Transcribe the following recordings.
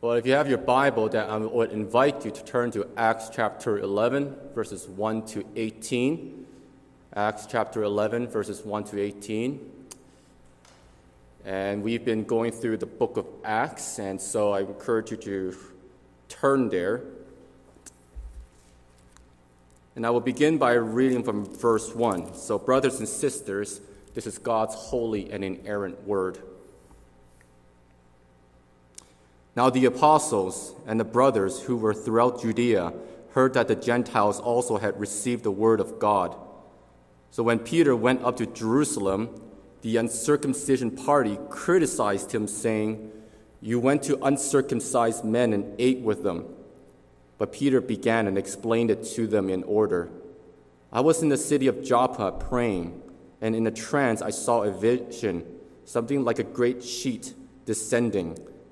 Well, if you have your Bible, then I would invite you to turn to Acts chapter 11, verses 1 to 18. Acts chapter 11, verses 1 to 18. And we've been going through the book of Acts, and so I encourage you to turn there. And I will begin by reading from verse 1. So, brothers and sisters, this is God's holy and inerrant word. Now the apostles and the brothers who were throughout Judea heard that the Gentiles also had received the word of God. So when Peter went up to Jerusalem, the uncircumcision party criticized him, saying, You went to uncircumcised men and ate with them. But Peter began and explained it to them in order. I was in the city of Joppa praying, and in a trance I saw a vision, something like a great sheet descending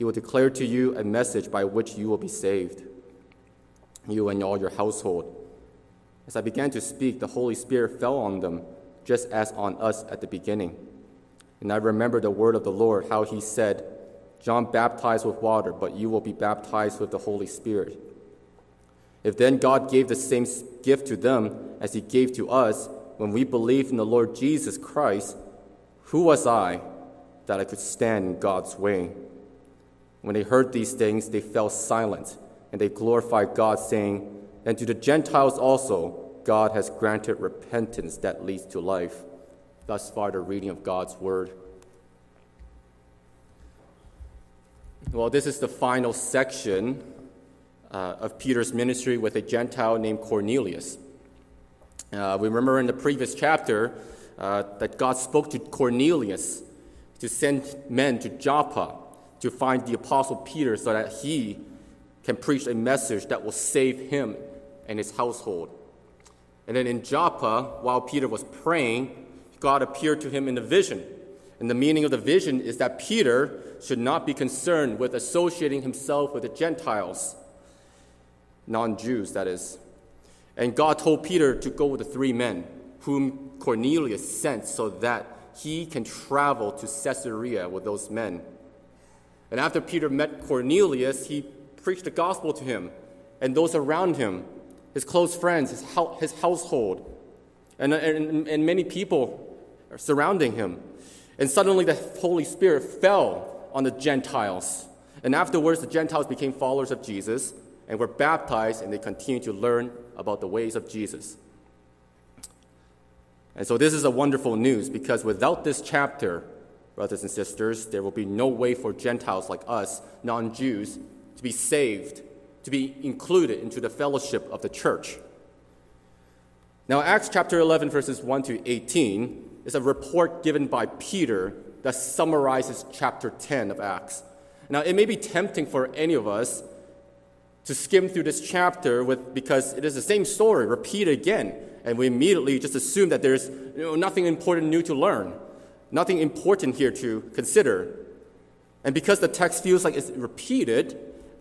He will declare to you a message by which you will be saved, you and all your household. As I began to speak, the Holy Spirit fell on them, just as on us at the beginning. And I remember the word of the Lord, how he said, John baptized with water, but you will be baptized with the Holy Spirit. If then God gave the same gift to them as he gave to us when we believed in the Lord Jesus Christ, who was I that I could stand in God's way? When they heard these things, they fell silent, and they glorified God, saying, And to the Gentiles also, God has granted repentance that leads to life. Thus far, the reading of God's word. Well, this is the final section uh, of Peter's ministry with a Gentile named Cornelius. Uh, we remember in the previous chapter uh, that God spoke to Cornelius to send men to Joppa to find the Apostle Peter so that he can preach a message that will save him and his household. And then in Joppa, while Peter was praying, God appeared to him in a vision. And the meaning of the vision is that Peter should not be concerned with associating himself with the Gentiles, non Jews, that is. And God told Peter to go with the three men whom Cornelius sent so that he can travel to Caesarea with those men. And after Peter met Cornelius, he preached the gospel to him and those around him, his close friends, his, his household, and, and, and many people surrounding him. And suddenly the Holy Spirit fell on the Gentiles. And afterwards, the Gentiles became followers of Jesus and were baptized, and they continued to learn about the ways of Jesus. And so, this is a wonderful news because without this chapter, brothers and sisters, there will be no way for Gentiles like us, non Jews, to be saved, to be included into the fellowship of the church. Now, Acts chapter 11, verses 1 to 18, is a report given by Peter that summarizes chapter 10 of Acts. Now, it may be tempting for any of us to skim through this chapter with, because it is the same story repeated again, and we immediately just assume that there's you know, nothing important new to learn nothing important here to consider. And because the text feels like it's repeated,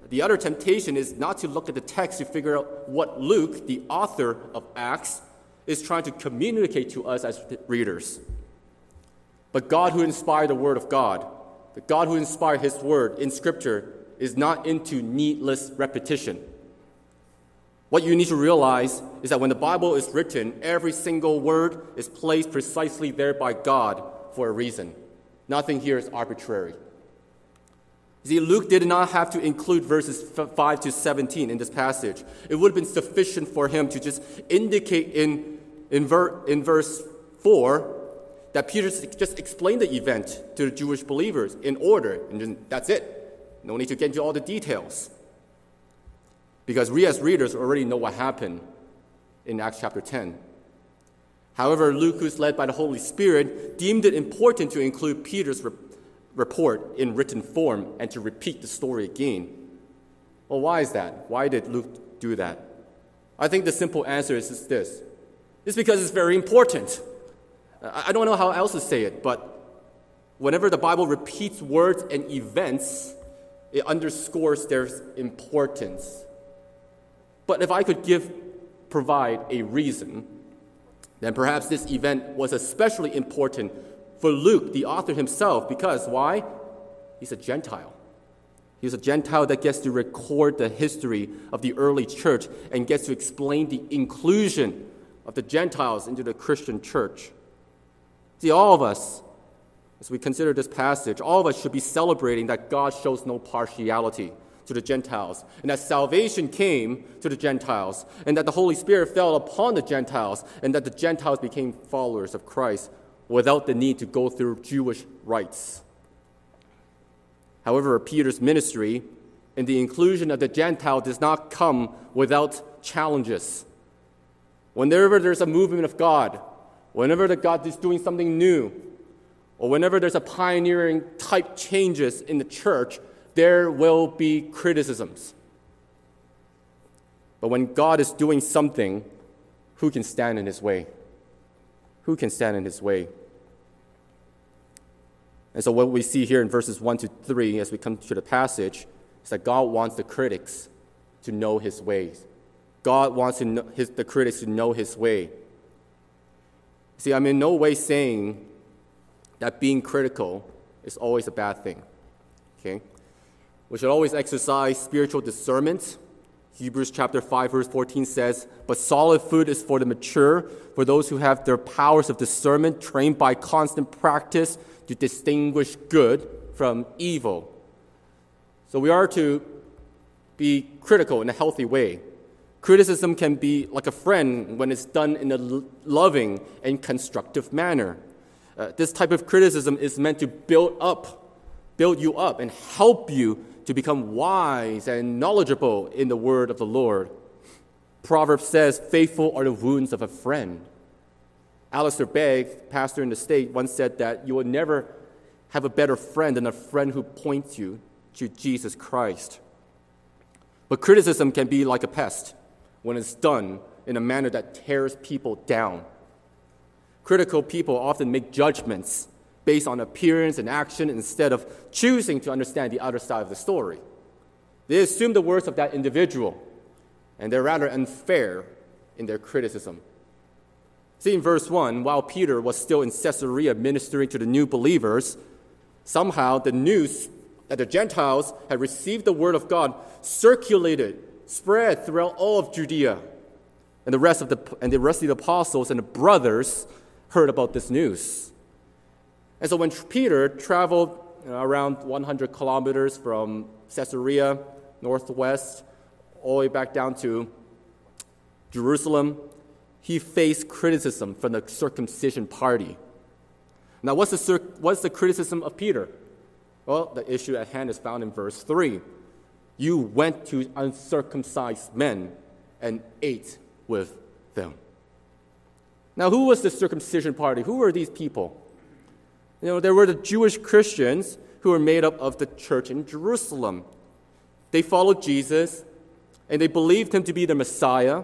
the other temptation is not to look at the text to figure out what Luke, the author of Acts, is trying to communicate to us as readers. But God, who inspired the Word of God, the God who inspired His Word in Scripture, is not into needless repetition. What you need to realize is that when the Bible is written, every single word is placed precisely there by God for a reason. Nothing here is arbitrary. See, Luke did not have to include verses 5 to 17 in this passage. It would have been sufficient for him to just indicate in, in, ver, in verse 4 that Peter just explained the event to the Jewish believers in order, and that's it. No need to get into all the details. Because we as readers already know what happened in Acts chapter 10. However, Luke, who's led by the Holy Spirit, deemed it important to include Peter's re- report in written form and to repeat the story again. Well, why is that? Why did Luke do that? I think the simple answer is this it's because it's very important. I don't know how else to say it, but whenever the Bible repeats words and events, it underscores their importance. But if I could give, provide a reason, then perhaps this event was especially important for Luke, the author himself, because why? He's a Gentile. He's a Gentile that gets to record the history of the early church and gets to explain the inclusion of the Gentiles into the Christian church. See, all of us, as we consider this passage, all of us should be celebrating that God shows no partiality to the Gentiles, and that salvation came to the Gentiles, and that the Holy Spirit fell upon the Gentiles, and that the Gentiles became followers of Christ without the need to go through Jewish rites. However, Peter's ministry and the inclusion of the Gentile does not come without challenges. Whenever there's a movement of God, whenever the God is doing something new, or whenever there's a pioneering type changes in the church, there will be criticisms. But when God is doing something, who can stand in his way? Who can stand in his way? And so, what we see here in verses 1 to 3 as we come to the passage is that God wants the critics to know his ways. God wants his, the critics to know his way. See, I'm in no way saying that being critical is always a bad thing. Okay? We should always exercise spiritual discernment. Hebrews chapter 5 verse 14 says, "But solid food is for the mature, for those who have their powers of discernment trained by constant practice to distinguish good from evil." So we are to be critical in a healthy way. Criticism can be like a friend when it's done in a loving and constructive manner. Uh, this type of criticism is meant to build up, build you up, and help you to become wise and knowledgeable in the word of the Lord. Proverbs says, Faithful are the wounds of a friend. Alistair Begg, pastor in the state, once said that you will never have a better friend than a friend who points you to Jesus Christ. But criticism can be like a pest when it's done in a manner that tears people down. Critical people often make judgments based on appearance and action instead of choosing to understand the other side of the story. They assume the words of that individual, and they're rather unfair in their criticism. See, in verse 1, while Peter was still in Caesarea ministering to the new believers, somehow the news that the Gentiles had received the word of God circulated spread throughout all of Judea. And the rest of the, and the rest of the apostles and the brothers heard about this news. And so when Peter traveled uh, around 100 kilometers from Caesarea, northwest, all the way back down to Jerusalem, he faced criticism from the circumcision party. Now, what's the, what's the criticism of Peter? Well, the issue at hand is found in verse 3 you went to uncircumcised men and ate with them. Now, who was the circumcision party? Who were these people? You know, there were the Jewish Christians who were made up of the church in Jerusalem. They followed Jesus and they believed him to be the Messiah,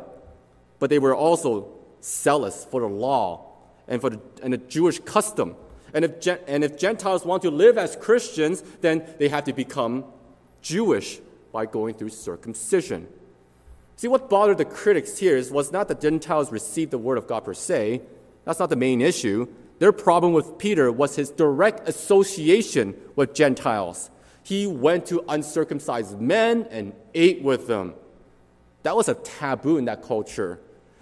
but they were also zealous for the law and for the, and the Jewish custom. And if, and if Gentiles want to live as Christians, then they have to become Jewish by going through circumcision. See, what bothered the critics here is, was not that Gentiles received the word of God per se. That's not the main issue. Their problem with Peter was his direct association with Gentiles. He went to uncircumcised men and ate with them. That was a taboo in that culture.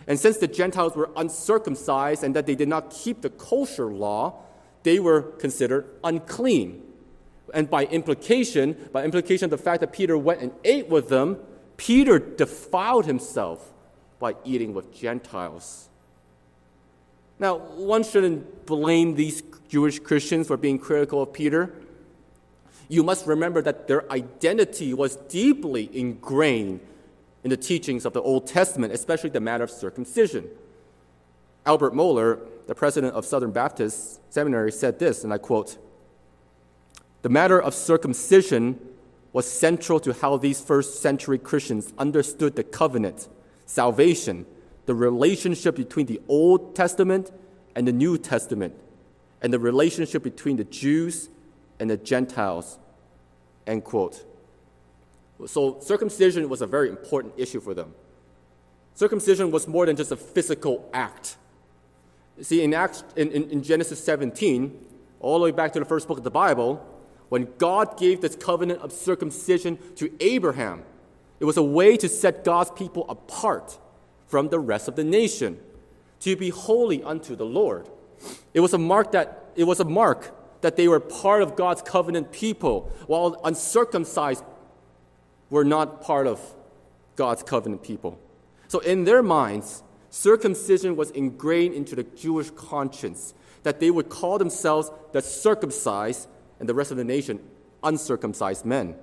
And since the Gentiles were uncircumcised and that they did not keep the kosher law, they were considered unclean. And by implication, by implication, of the fact that Peter went and ate with them, Peter defiled himself by eating with Gentiles. Now, one shouldn't blame these Jewish Christians for being critical of Peter. You must remember that their identity was deeply ingrained in the teachings of the Old Testament, especially the matter of circumcision. Albert Mohler, the president of Southern Baptist Seminary, said this, and I quote The matter of circumcision was central to how these first century Christians understood the covenant, salvation, the relationship between the Old Testament and the New Testament, and the relationship between the Jews and the Gentiles. End quote. So, circumcision was a very important issue for them. Circumcision was more than just a physical act. See, in, Acts, in, in, in Genesis 17, all the way back to the first book of the Bible, when God gave this covenant of circumcision to Abraham, it was a way to set God's people apart from the rest of the nation, to be holy unto the Lord. It was a mark that it was a mark that they were part of God's covenant people, while uncircumcised were not part of God's covenant people. So in their minds, circumcision was ingrained into the Jewish conscience that they would call themselves the circumcised and the rest of the nation uncircumcised men.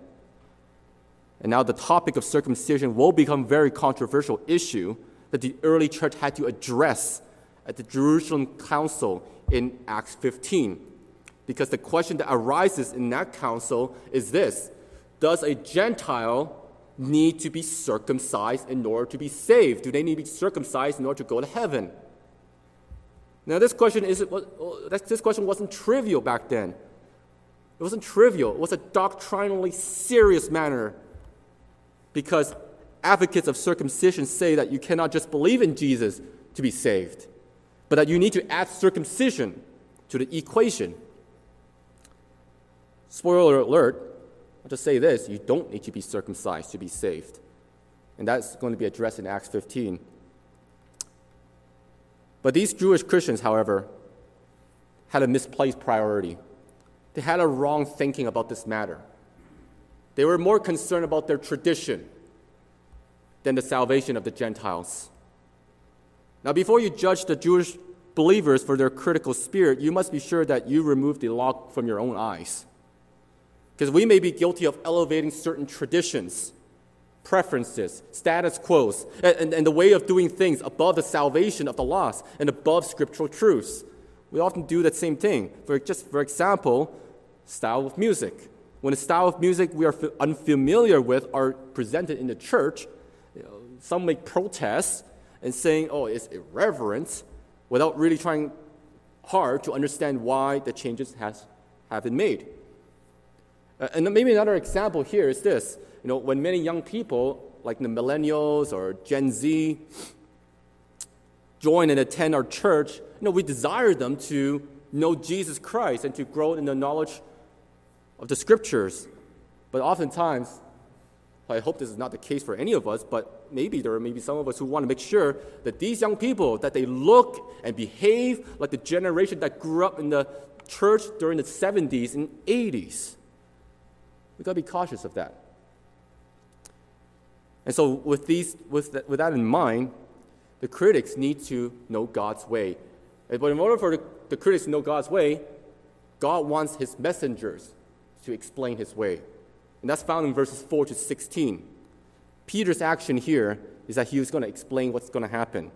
And now the topic of circumcision will become a very controversial issue that the early church had to address at the Jerusalem Council in Acts 15. Because the question that arises in that council is this Does a Gentile need to be circumcised in order to be saved? Do they need to be circumcised in order to go to heaven? Now, this question, is, this question wasn't trivial back then. It wasn't trivial. It was a doctrinally serious matter because advocates of circumcision say that you cannot just believe in Jesus to be saved, but that you need to add circumcision to the equation. Spoiler alert, I'll just say this you don't need to be circumcised to be saved. And that's going to be addressed in Acts 15. But these Jewish Christians, however, had a misplaced priority. They had a wrong thinking about this matter. They were more concerned about their tradition than the salvation of the Gentiles. Now, before you judge the Jewish believers for their critical spirit, you must be sure that you remove the log from your own eyes. Because we may be guilty of elevating certain traditions, preferences, status quos, and, and, and, the way of doing things above the salvation of the lost and above scriptural truths. We often do that same thing. For just for example, style of music. When a style of music we are unfamiliar with are presented in the church, some make protests and saying, oh, it's irreverent, without really trying hard to understand why the changes has, have been made. Uh, and maybe another example here is this. You know, when many young people, like the millennials or Gen Z, join and attend our church, you know, we desire them to know Jesus Christ and to grow in the knowledge of the scriptures. But oftentimes, I hope this is not the case for any of us, but maybe there are maybe some of us who want to make sure that these young people that they look and behave like the generation that grew up in the church during the 70s and 80s. We've got to be cautious of that. And so, with, these, with, that, with that in mind, the critics need to know God's way. But in order for the, the critics to know God's way, God wants his messengers to explain his way. And that's found in verses 4 to 16. Peter's action here is that he was going to explain what's going to happen.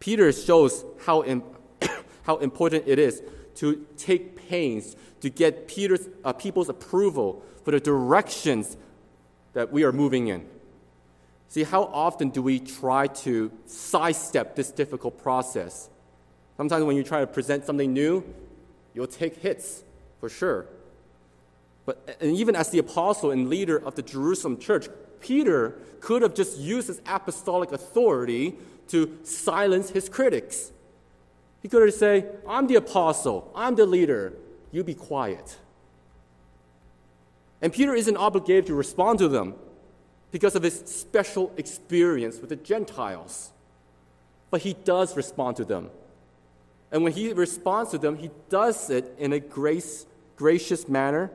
Peter shows how, Im- how important it is to take pains to get Peter's, uh, people's approval for the directions that we are moving in. See, how often do we try to sidestep this difficult process? Sometimes when you try to present something new, you'll take hits, for sure. But and even as the apostle and leader of the Jerusalem church, Peter could have just used his apostolic authority to silence his critics. He could have said, I'm the apostle, I'm the leader, you be quiet. And Peter isn't obligated to respond to them because of his special experience with the Gentiles. But he does respond to them. And when he responds to them, he does it in a grace, gracious manner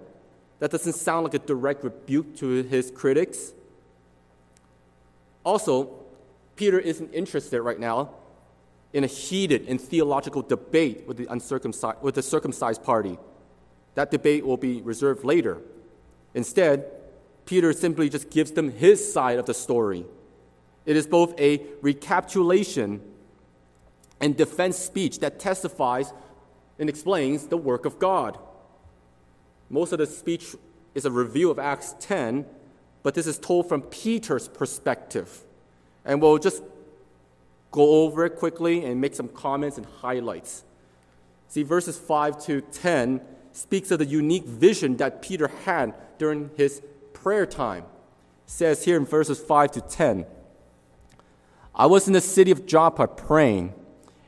That doesn't sound like a direct rebuke to his critics. Also, Peter isn't interested right now in a heated and theological debate with the, uncircumcised, with the circumcised party. That debate will be reserved later. Instead, Peter simply just gives them his side of the story. It is both a recapitulation and defense speech that testifies and explains the work of God. Most of the speech is a review of Acts 10, but this is told from Peter's perspective. And we'll just go over it quickly and make some comments and highlights. See, verses 5 to 10 speaks of the unique vision that Peter had during his prayer time. It says here in verses 5 to 10 I was in the city of Joppa praying,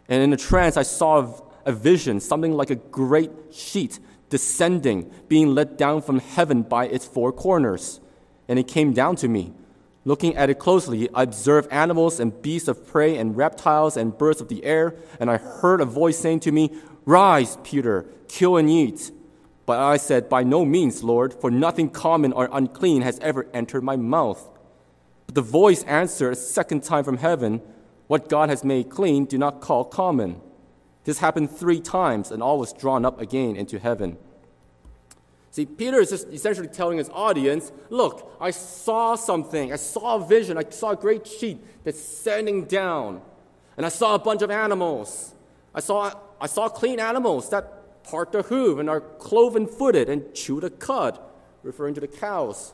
and in a trance I saw a vision, something like a great sheet descending, being let down from heaven by its four corners. And it came down to me. Looking at it closely, I observed animals and beasts of prey and reptiles and birds of the air, and I heard a voice saying to me, Rise, Peter, kill and eat. But I said, By no means, Lord, for nothing common or unclean has ever entered my mouth. But the voice answered a second time from heaven, What God has made clean, do not call common. This happened three times, and all was drawn up again into heaven. See, Peter is just essentially telling his audience, look, I saw something. I saw a vision. I saw a great sheet descending down. And I saw a bunch of animals. I saw, I saw clean animals that part the hoof and are cloven footed and chew the cud, referring to the cows.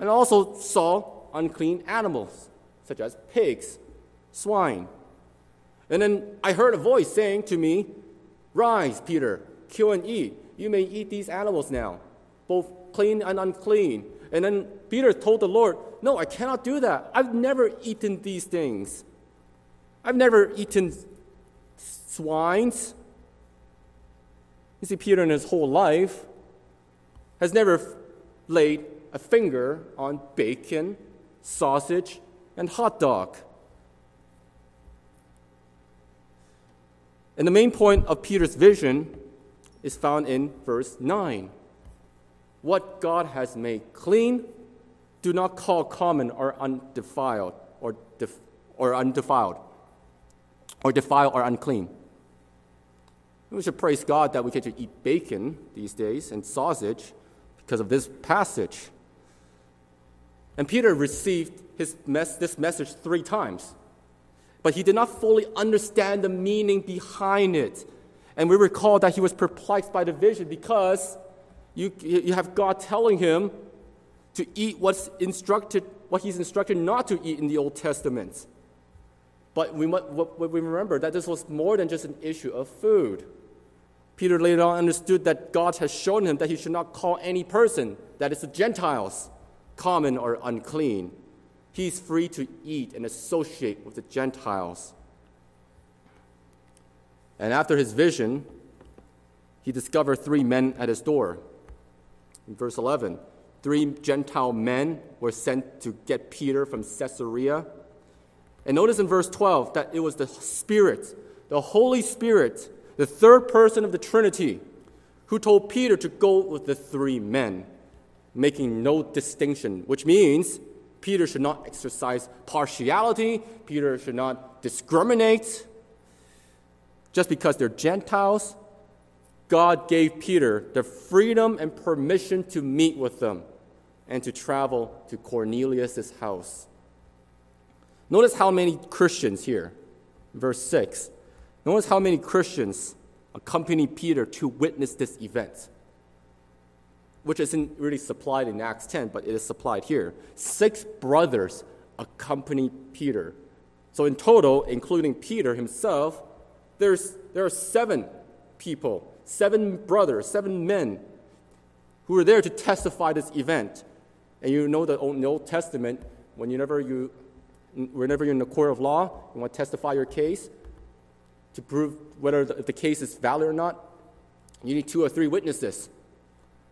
And I also saw unclean animals, such as pigs, swine. And then I heard a voice saying to me, Rise, Peter, kill and eat. You may eat these animals now both clean and unclean. And then Peter told the Lord, No, I cannot do that. I've never eaten these things. I've never eaten swines. You see, Peter in his whole life has never laid a finger on bacon, sausage, and hot dog. And the main point of Peter's vision is found in verse 9. What God has made clean, do not call common or undefiled or, def- or undefiled or defile or unclean. We should praise God that we get to eat bacon these days and sausage because of this passage. And Peter received his mes- this message three times, but he did not fully understand the meaning behind it. And we recall that he was perplexed by the vision because you, you have God telling him to eat what's instructed, what he's instructed not to eat in the Old Testament. But we, we remember that this was more than just an issue of food. Peter later on understood that God has shown him that he should not call any person, that is the Gentiles, common or unclean. He's free to eat and associate with the Gentiles. And after his vision, he discovered three men at his door. In verse 11, three Gentile men were sent to get Peter from Caesarea. And notice in verse 12 that it was the Spirit, the Holy Spirit, the third person of the Trinity, who told Peter to go with the three men, making no distinction, which means Peter should not exercise partiality, Peter should not discriminate. Just because they're Gentiles God gave Peter the freedom and permission to meet with them and to travel to Cornelius' house. Notice how many Christians here, verse 6. Notice how many Christians accompany Peter to witness this event, which isn't really supplied in Acts 10, but it is supplied here. Six brothers accompany Peter. So, in total, including Peter himself, there's, there are seven people seven brothers, seven men who were there to testify this event. And you know the Old Testament, whenever, you, whenever you're in the court of law, you want to testify your case to prove whether the, the case is valid or not, you need two or three witnesses.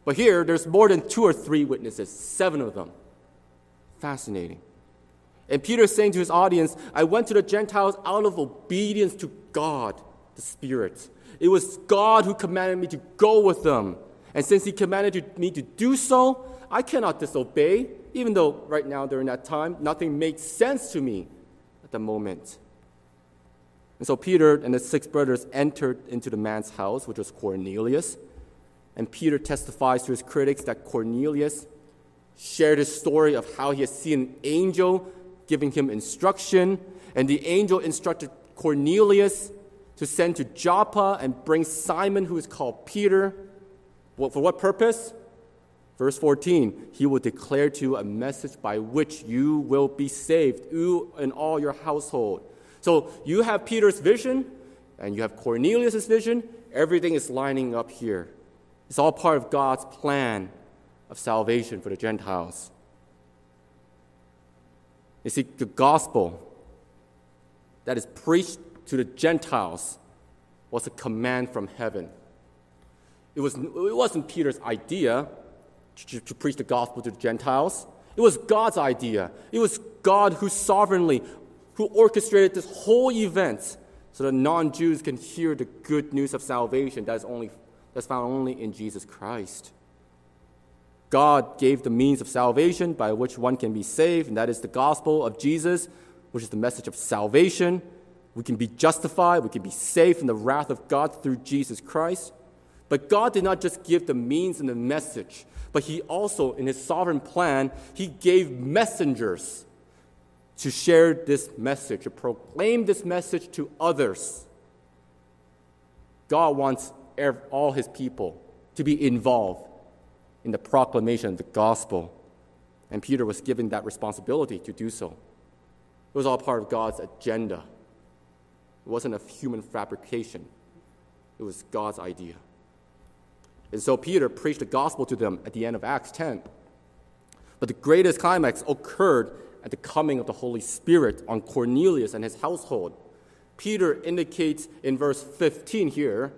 But here, there's more than two or three witnesses, seven of them. Fascinating. And Peter is saying to his audience, I went to the Gentiles out of obedience to God, the Spirit. It was God who commanded me to go with them. And since he commanded me to do so, I cannot disobey, even though right now during that time, nothing makes sense to me at the moment. And so Peter and the six brothers entered into the man's house, which was Cornelius. And Peter testifies to his critics that Cornelius shared his story of how he had seen an angel giving him instruction, and the angel instructed Cornelius to send to Joppa and bring Simon, who is called Peter. for what purpose? Verse 14, he will declare to you a message by which you will be saved, you and all your household. So you have Peter's vision, and you have Cornelius' vision. Everything is lining up here. It's all part of God's plan of salvation for the Gentiles. You see, the gospel that is preached to the Gentiles was a command from heaven. It, was, it wasn't Peter's idea to, to preach the gospel to the Gentiles. It was God's idea. It was God who sovereignly, who orchestrated this whole event so that non Jews can hear the good news of salvation that is only that's found only in Jesus Christ. God gave the means of salvation by which one can be saved, and that is the gospel of Jesus, which is the message of salvation. We can be justified, we can be saved from the wrath of God through Jesus Christ. But God did not just give the means and the message, but He also, in His sovereign plan, He gave messengers to share this message, to proclaim this message to others. God wants all his people to be involved in the proclamation of the gospel. And Peter was given that responsibility to do so. It was all part of God's agenda. It wasn't a human fabrication, it was God's idea. And so Peter preached the gospel to them at the end of Acts 10. But the greatest climax occurred at the coming of the Holy Spirit on Cornelius and his household. Peter indicates in verse 15 here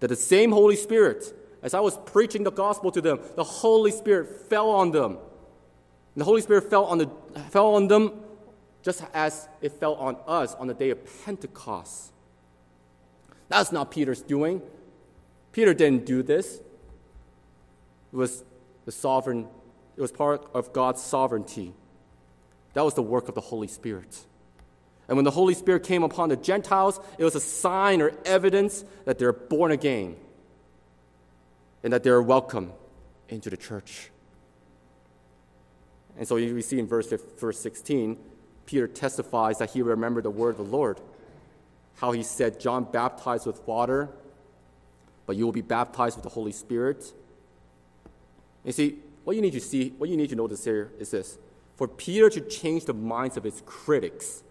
that the same Holy Spirit, as I was preaching the gospel to them, the Holy Spirit fell on them. And the Holy Spirit fell on, the, fell on them just as it fell on us on the day of Pentecost. That's not Peter's doing. Peter didn't do this. It was the sovereign, it was part of God's sovereignty. That was the work of the Holy Spirit. And when the Holy Spirit came upon the Gentiles, it was a sign or evidence that they're born again and that they're welcome into the church. And so we see in verse, verse 16, Peter testifies that he remembered the word of the Lord, how he said, John baptized with water, but you will be baptized with the Holy Spirit. You see, what you need to see, what you need to notice here is this. For Peter to change the minds of his critics,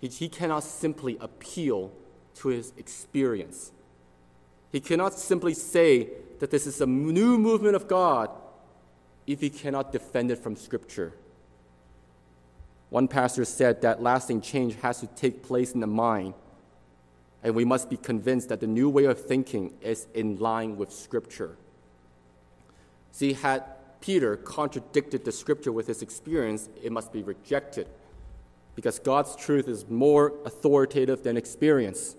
he, he cannot simply appeal to his experience. He cannot simply say that this is a new movement of God if he cannot defend it from Scripture. One pastor said that lasting change has to take place in the mind, and we must be convinced that the new way of thinking is in line with Scripture. See, had Peter contradicted the Scripture with his experience, it must be rejected because God's truth is more authoritative than experience.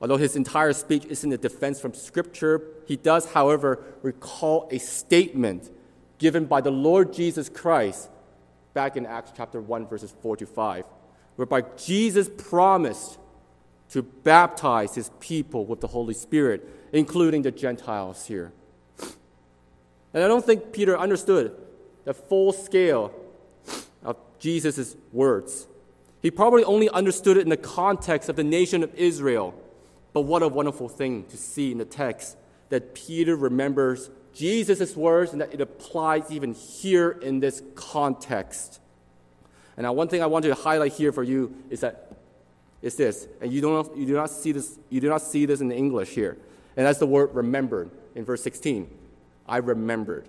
Although his entire speech isn't a defense from Scripture, he does, however, recall a statement given by the Lord Jesus Christ back in Acts chapter 1, verses 4 to 5, whereby Jesus promised to baptize his people with the Holy Spirit, including the Gentiles here. And I don't think Peter understood the full scale Jesus' words. He probably only understood it in the context of the nation of Israel. But what a wonderful thing to see in the text that Peter remembers Jesus' words and that it applies even here in this context. And now, one thing I want to highlight here for you is that is this, and you don't you do not see this you do not see this in the English here, and that's the word remembered in verse 16. I remembered.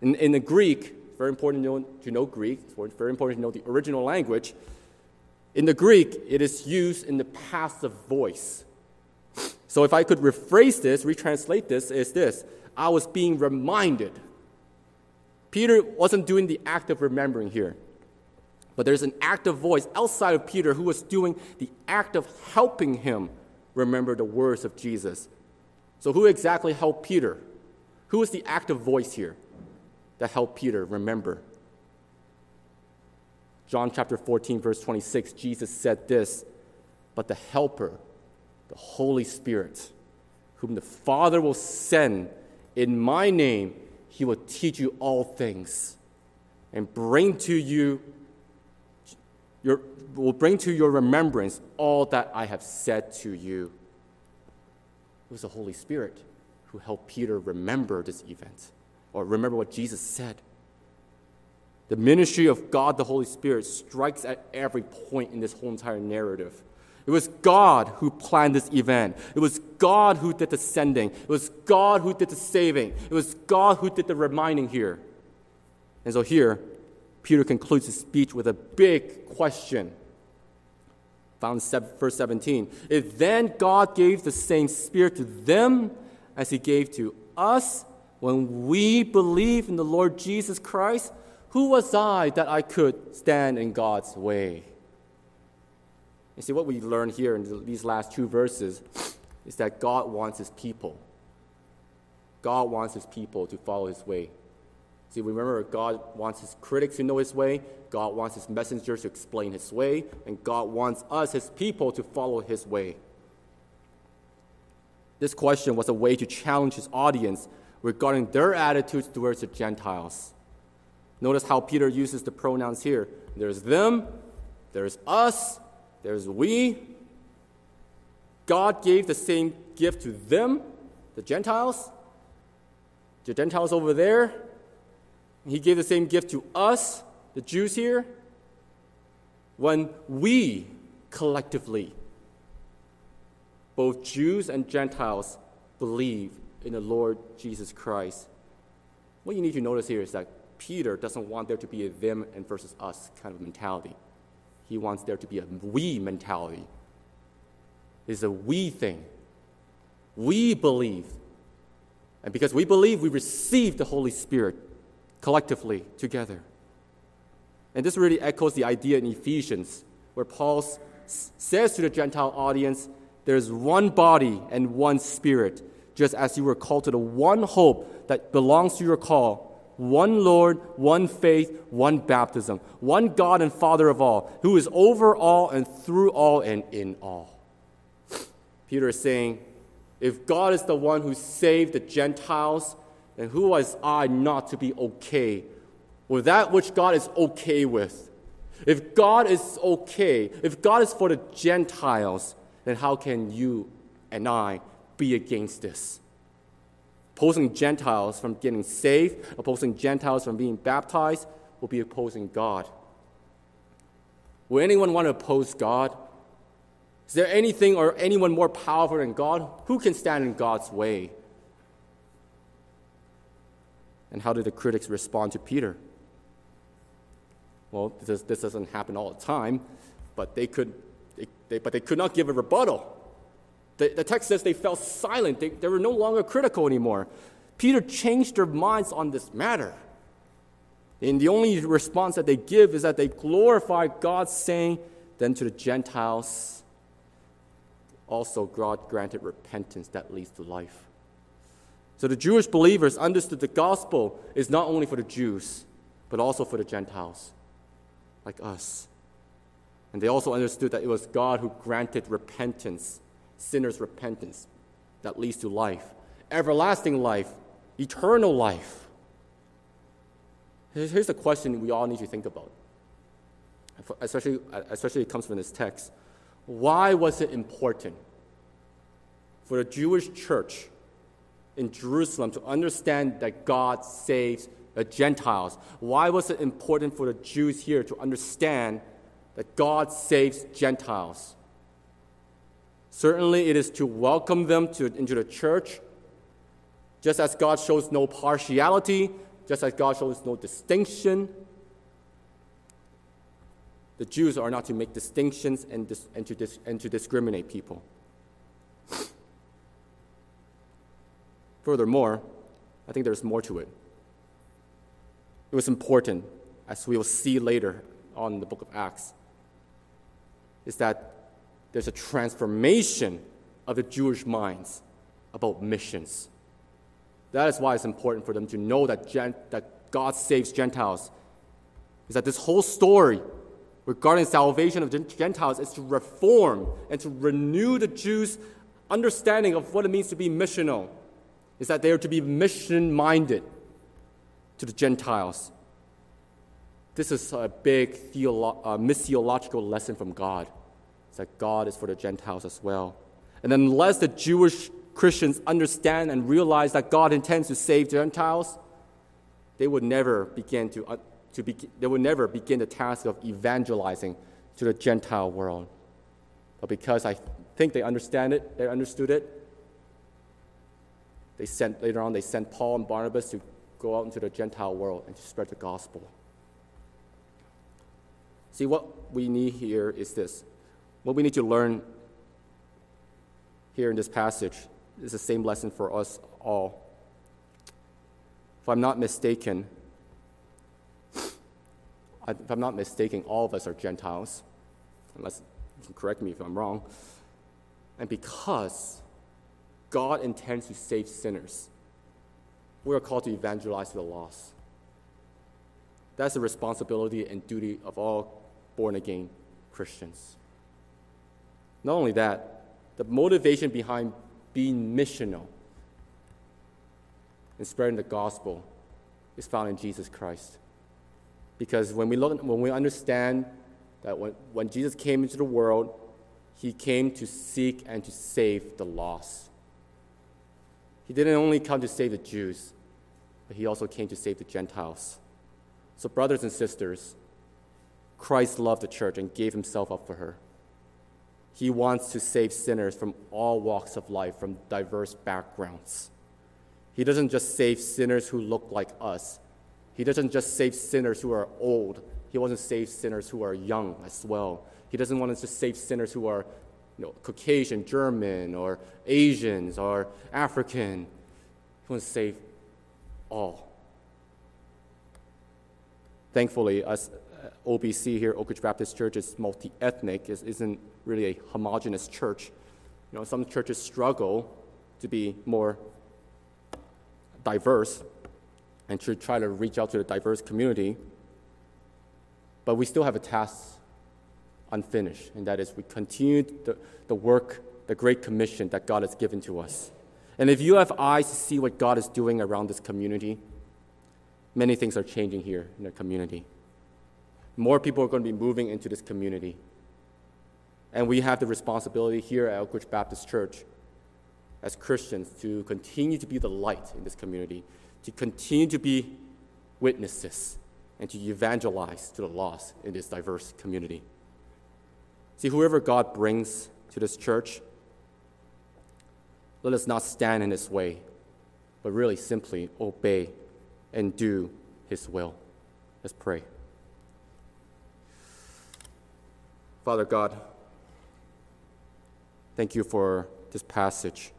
In, in the Greek, very important to know, to know Greek. It's very important to know the original language. In the Greek, it is used in the passive voice. So if I could rephrase this, retranslate this, is this I was being reminded. Peter wasn't doing the act of remembering here. But there's an active voice outside of Peter who was doing the act of helping him remember the words of Jesus. So, who exactly helped Peter? Who was the active voice here that helped Peter remember? John chapter 14, verse 26, Jesus said this But the Helper, the Holy Spirit, whom the Father will send in my name, he will teach you all things and bring to you your, will bring to your remembrance all that I have said to you. It was the Holy Spirit who helped Peter remember this event or remember what Jesus said. The ministry of God, the Holy Spirit, strikes at every point in this whole entire narrative. It was God who planned this event. It was God who did the sending. It was God who did the saving. It was God who did the reminding here. And so here, Peter concludes his speech with a big question. Found in verse 17. If then God gave the same Spirit to them as He gave to us when we believe in the Lord Jesus Christ, who was I that I could stand in God's way? You see, what we learn here in these last two verses is that God wants His people. God wants His people to follow His way. See, remember, God wants his critics to know his way, God wants his messengers to explain his way, and God wants us, his people, to follow his way. This question was a way to challenge his audience regarding their attitudes towards the Gentiles. Notice how Peter uses the pronouns here there's them, there's us, there's we. God gave the same gift to them, the Gentiles, the Gentiles over there, he gave the same gift to us, the Jews here, when we collectively, both Jews and Gentiles, believe in the Lord Jesus Christ. What you need to notice here is that Peter doesn't want there to be a them and versus us kind of mentality. He wants there to be a we mentality. It's a we thing. We believe. And because we believe, we receive the Holy Spirit collectively together. And this really echoes the idea in Ephesians, where Paul s- says to the Gentile audience, There's one body and one spirit, just as you were called to the one hope that belongs to your call one Lord, one faith, one baptism, one God and Father of all, who is over all and through all and in all. Peter is saying, if God is the one who saved the Gentiles, then who was I not to be okay with that which God is okay with? If God is okay, if God is for the Gentiles, then how can you and I be against this? Opposing Gentiles from getting saved, opposing Gentiles from being baptized, will be opposing God. Will anyone want to oppose God? Is there anything or anyone more powerful than God? Who can stand in God's way? And how did the critics respond to Peter? Well, this, this doesn't happen all the time, but they could, they, they, but they could not give a rebuttal. The, the text says they fell silent. They, they were no longer critical anymore. Peter changed their minds on this matter. And the only response that they give is that they glorify God, saying, Then to the Gentiles, also God granted repentance that leads to life. So the Jewish believers understood the gospel is not only for the Jews, but also for the Gentiles, like us. And they also understood that it was God who granted repentance, sinners' repentance, that leads to life, everlasting life, eternal life. Here's the question we all need to think about, especially, especially it comes from this text. Why was it important for the Jewish church in Jerusalem to understand that God saves the Gentiles? Why was it important for the Jews here to understand that God saves Gentiles? Certainly, it is to welcome them to, into the church, just as God shows no partiality, just as God shows no distinction. The Jews are not to make distinctions and, dis, and, to, dis, and to discriminate people. Furthermore, I think there's more to it. It was important, as we will see later on the book of Acts, is that there's a transformation of the Jewish minds about missions. That is why it's important for them to know that, gen- that God saves Gentiles. Is that this whole story regarding salvation of Gentiles is to reform and to renew the Jews' understanding of what it means to be missional. Is that they are to be mission minded to the Gentiles. This is a big theolo- uh, missiological lesson from God. That God is for the Gentiles as well. And unless the Jewish Christians understand and realize that God intends to save Gentiles, they would never begin to, uh, to be, they would never begin the task of evangelizing to the Gentile world. But because I think they understand it, they understood it, they sent later on they sent Paul and Barnabas to go out into the Gentile world and to spread the gospel. See, what we need here is this. What we need to learn here in this passage is the same lesson for us all. If I'm not mistaken, if I'm not mistaken, all of us are Gentiles, unless you can correct me if I'm wrong. And because God intends to save sinners, we are called to evangelize to the lost. That's the responsibility and duty of all born again Christians. Not only that, the motivation behind being missional and spreading the gospel is found in Jesus Christ. Because when we, look, when we understand that when, when Jesus came into the world, he came to seek and to save the lost. He didn't only come to save the Jews, but he also came to save the Gentiles. So, brothers and sisters, Christ loved the church and gave himself up for her. He wants to save sinners from all walks of life, from diverse backgrounds. He doesn't just save sinners who look like us. He doesn't just save sinners who are old. He wants to save sinners who are young as well. He doesn't want us to just save sinners who are you know, Caucasian, German, or Asians, or African. He wants to save all. Thankfully, us uh, OBC here, Oak Ridge Baptist Church, is multi ethnic, is, isn't really a homogenous church. You know, some churches struggle to be more diverse and to try to reach out to the diverse community. But we still have a task unfinished, and that is we continue the, the work, the great commission that God has given to us. And if you have eyes to see what God is doing around this community, many things are changing here in the community. More people are going to be moving into this community. And we have the responsibility here at Oak Ridge Baptist Church as Christians to continue to be the light in this community, to continue to be witnesses, and to evangelize to the lost in this diverse community. See, whoever God brings to this church, let us not stand in his way, but really simply obey and do his will. Let's pray. Father God, thank you for this passage.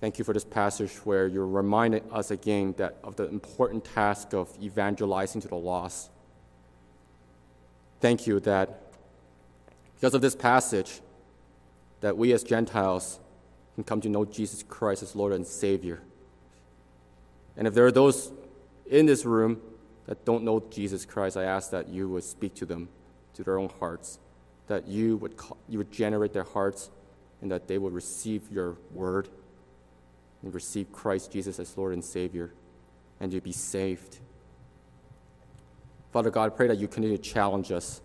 Thank you for this passage where you're reminding us again that of the important task of evangelizing to the lost. Thank you that because of this passage, that we as Gentiles can come to know Jesus Christ as Lord and Savior. And if there are those in this room that don't know Jesus Christ, I ask that you would speak to them, to their own hearts, that you would, call, you would generate their hearts, and that they would receive your word and receive Christ Jesus as Lord and Savior, and to be saved. Father God, I pray that you continue to challenge us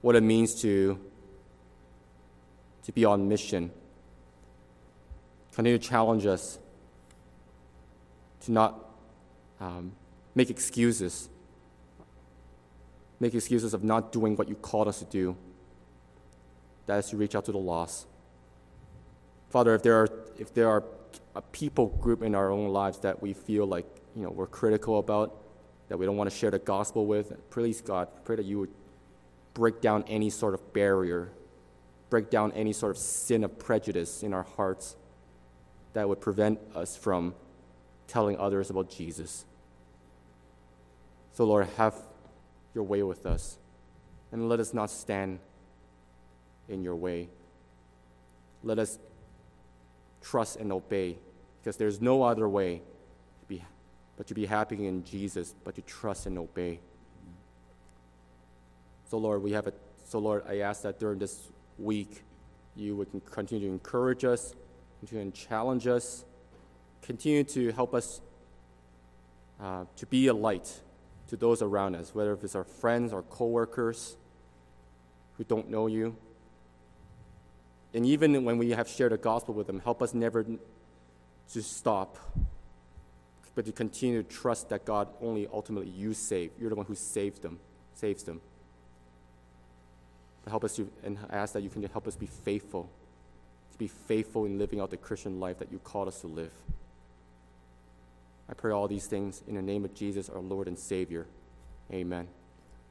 what it means to, to be on mission. Continue to challenge us to not um, make excuses, make excuses of not doing what you called us to do. That is to reach out to the lost. Father, if there are, if there are a people group in our own lives that we feel like you know, we're critical about, that we don't want to share the gospel with, please, God, pray that you would break down any sort of barrier, break down any sort of sin of prejudice in our hearts that would prevent us from telling others about Jesus. So, Lord, have your way with us, and let us not stand in your way. Let us trust and obey, because there's no other way to be, but to be happy in Jesus, but to trust and obey. So, Lord, we have a, so Lord, I ask that during this week, you would continue to encourage us, continue to challenge us, continue to help us uh, to be a light to those around us, whether it's our friends or coworkers who don't know you. And even when we have shared the gospel with them, help us never to stop, but to continue to trust that God only ultimately you save. You're the one who saves them, saves them. But help us to, and ask that you can help us be faithful, to be faithful in living out the Christian life that you called us to live. I pray all these things in the name of Jesus, our Lord and Savior. Amen.